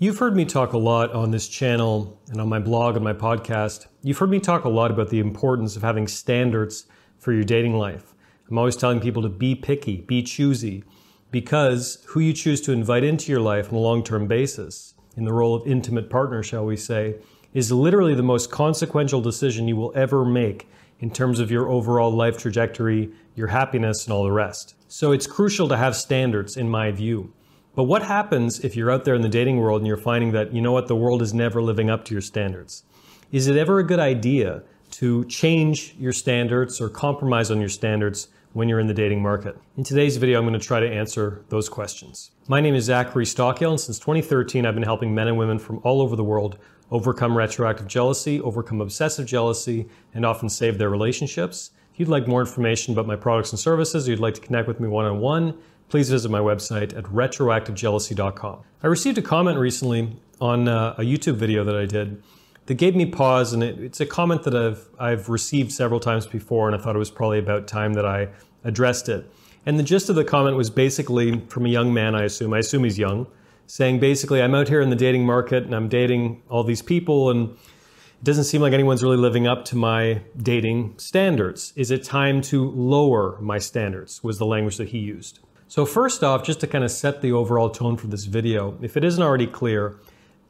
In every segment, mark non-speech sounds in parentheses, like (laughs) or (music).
You've heard me talk a lot on this channel and on my blog and my podcast. You've heard me talk a lot about the importance of having standards for your dating life. I'm always telling people to be picky, be choosy, because who you choose to invite into your life on a long term basis, in the role of intimate partner, shall we say, is literally the most consequential decision you will ever make in terms of your overall life trajectory, your happiness, and all the rest. So it's crucial to have standards, in my view. But what happens if you're out there in the dating world and you're finding that, you know what, the world is never living up to your standards? Is it ever a good idea to change your standards or compromise on your standards when you're in the dating market? In today's video, I'm going to try to answer those questions. My name is Zachary Stockill, and since 2013, I've been helping men and women from all over the world overcome retroactive jealousy, overcome obsessive jealousy, and often save their relationships. If you'd like more information about my products and services, or you'd like to connect with me one on one, please visit my website at retroactivejealousy.com. I received a comment recently on uh, a YouTube video that I did that gave me pause, and it, it's a comment that I've, I've received several times before, and I thought it was probably about time that I addressed it. And the gist of the comment was basically from a young man, I assume. I assume he's young, saying basically, I'm out here in the dating market and I'm dating all these people, and it doesn't seem like anyone's really living up to my dating standards. Is it time to lower my standards? Was the language that he used. So, first off, just to kind of set the overall tone for this video, if it isn't already clear,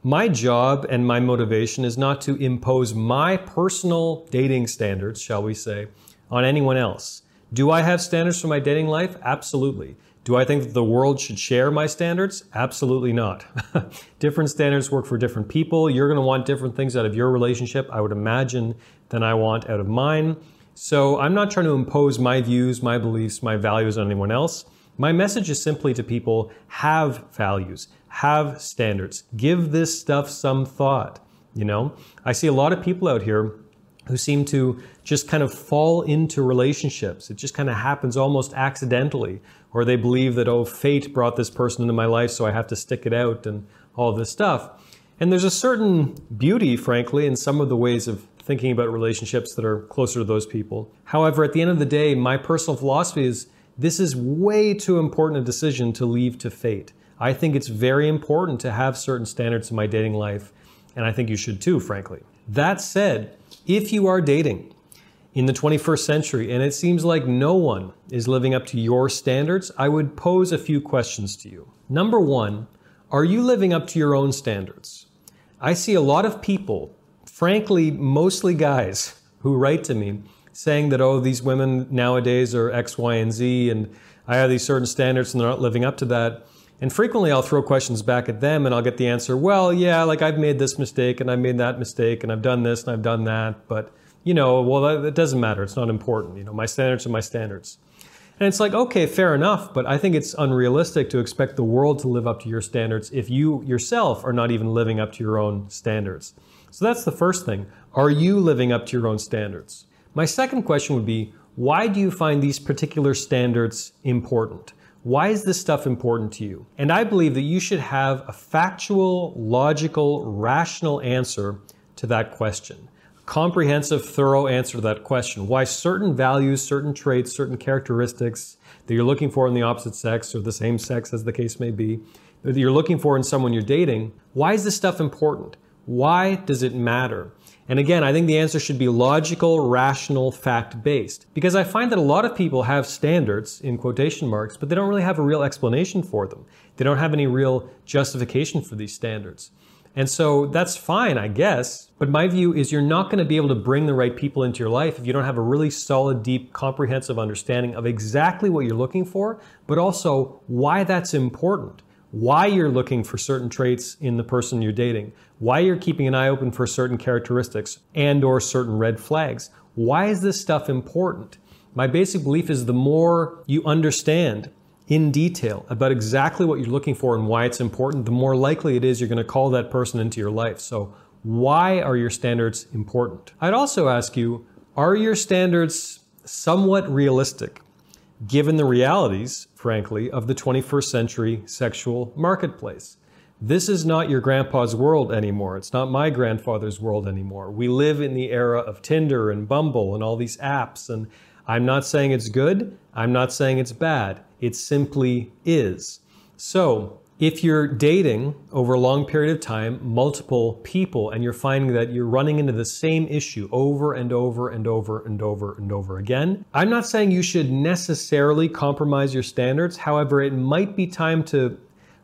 my job and my motivation is not to impose my personal dating standards, shall we say, on anyone else. Do I have standards for my dating life? Absolutely. Do I think that the world should share my standards? Absolutely not. (laughs) different standards work for different people. You're going to want different things out of your relationship, I would imagine, than I want out of mine. So I'm not trying to impose my views, my beliefs, my values on anyone else. My message is simply to people have values, have standards, give this stuff some thought. You know, I see a lot of people out here who seem to just kind of fall into relationships. It just kind of happens almost accidentally, or they believe that, oh, fate brought this person into my life, so I have to stick it out and all this stuff. And there's a certain beauty, frankly, in some of the ways of thinking about relationships that are closer to those people. However, at the end of the day, my personal philosophy is this is way too important a decision to leave to fate. I think it's very important to have certain standards in my dating life, and I think you should too, frankly. That said, if you are dating in the 21st century and it seems like no one is living up to your standards, I would pose a few questions to you. Number one, are you living up to your own standards? I see a lot of people, frankly, mostly guys, who write to me saying that, oh, these women nowadays are X, Y, and Z, and I have these certain standards and they're not living up to that. And frequently I'll throw questions back at them and I'll get the answer, well, yeah, like I've made this mistake and I've made that mistake and I've done this and I've done that, but you know, well, it doesn't matter. It's not important. You know, my standards are my standards. And it's like, okay, fair enough, but I think it's unrealistic to expect the world to live up to your standards if you yourself are not even living up to your own standards. So that's the first thing. Are you living up to your own standards? My second question would be why do you find these particular standards important? Why is this stuff important to you? And I believe that you should have a factual, logical, rational answer to that question. A comprehensive, thorough answer to that question. Why certain values, certain traits, certain characteristics that you're looking for in the opposite sex or the same sex, as the case may be, that you're looking for in someone you're dating, why is this stuff important? Why does it matter? And again, I think the answer should be logical, rational, fact based. Because I find that a lot of people have standards, in quotation marks, but they don't really have a real explanation for them. They don't have any real justification for these standards. And so that's fine, I guess. But my view is you're not going to be able to bring the right people into your life if you don't have a really solid, deep, comprehensive understanding of exactly what you're looking for, but also why that's important why you're looking for certain traits in the person you're dating, why you're keeping an eye open for certain characteristics and or certain red flags. Why is this stuff important? My basic belief is the more you understand in detail about exactly what you're looking for and why it's important, the more likely it is you're going to call that person into your life. So, why are your standards important? I'd also ask you, are your standards somewhat realistic? Given the realities, frankly, of the 21st century sexual marketplace. This is not your grandpa's world anymore. It's not my grandfather's world anymore. We live in the era of Tinder and Bumble and all these apps. And I'm not saying it's good. I'm not saying it's bad. It simply is. So, If you're dating over a long period of time, multiple people, and you're finding that you're running into the same issue over and over and over and over and over again, I'm not saying you should necessarily compromise your standards. However, it might be time to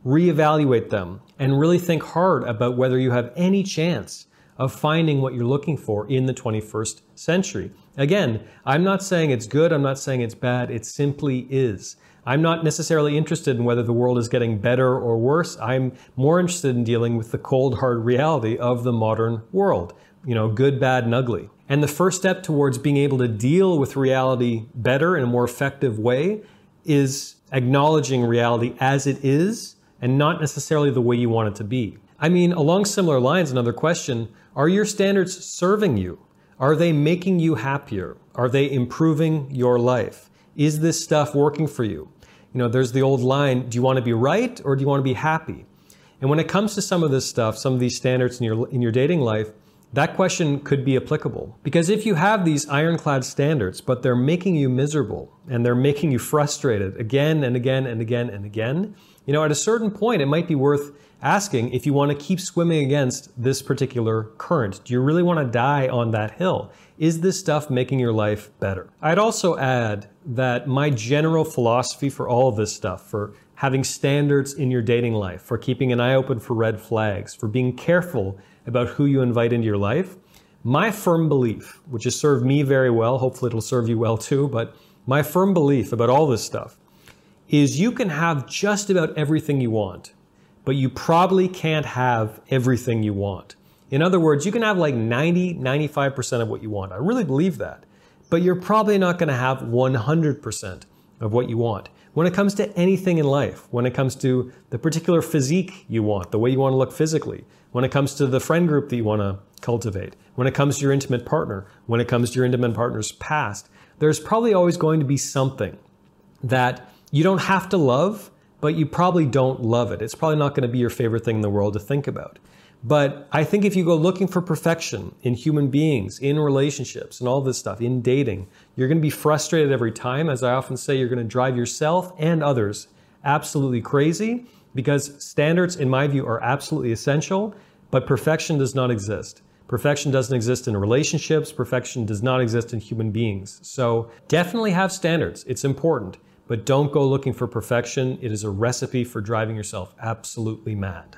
reevaluate them and really think hard about whether you have any chance of finding what you're looking for in the 21st century. Again, I'm not saying it's good, I'm not saying it's bad, it simply is. I'm not necessarily interested in whether the world is getting better or worse. I'm more interested in dealing with the cold, hard reality of the modern world. You know, good, bad, and ugly. And the first step towards being able to deal with reality better in a more effective way is acknowledging reality as it is and not necessarily the way you want it to be. I mean, along similar lines, another question are your standards serving you? Are they making you happier? Are they improving your life? Is this stuff working for you? You know, there's the old line, do you want to be right or do you want to be happy? And when it comes to some of this stuff, some of these standards in your in your dating life, that question could be applicable. Because if you have these ironclad standards, but they're making you miserable and they're making you frustrated again and again and again and again, you know, at a certain point, it might be worth asking if you want to keep swimming against this particular current. Do you really want to die on that hill? Is this stuff making your life better? I'd also add that my general philosophy for all of this stuff, for having standards in your dating life, for keeping an eye open for red flags, for being careful about who you invite into your life, my firm belief, which has served me very well, hopefully it'll serve you well too, but my firm belief about all this stuff is you can have just about everything you want but you probably can't have everything you want. In other words, you can have like 90, 95% of what you want. I really believe that. But you're probably not going to have 100% of what you want. When it comes to anything in life, when it comes to the particular physique you want, the way you want to look physically, when it comes to the friend group that you want to cultivate, when it comes to your intimate partner, when it comes to your intimate partner's past, there's probably always going to be something that you don't have to love, but you probably don't love it. It's probably not going to be your favorite thing in the world to think about. But I think if you go looking for perfection in human beings, in relationships, and all this stuff, in dating, you're going to be frustrated every time. As I often say, you're going to drive yourself and others absolutely crazy because standards, in my view, are absolutely essential, but perfection does not exist. Perfection doesn't exist in relationships, perfection does not exist in human beings. So definitely have standards, it's important. But don't go looking for perfection. It is a recipe for driving yourself absolutely mad.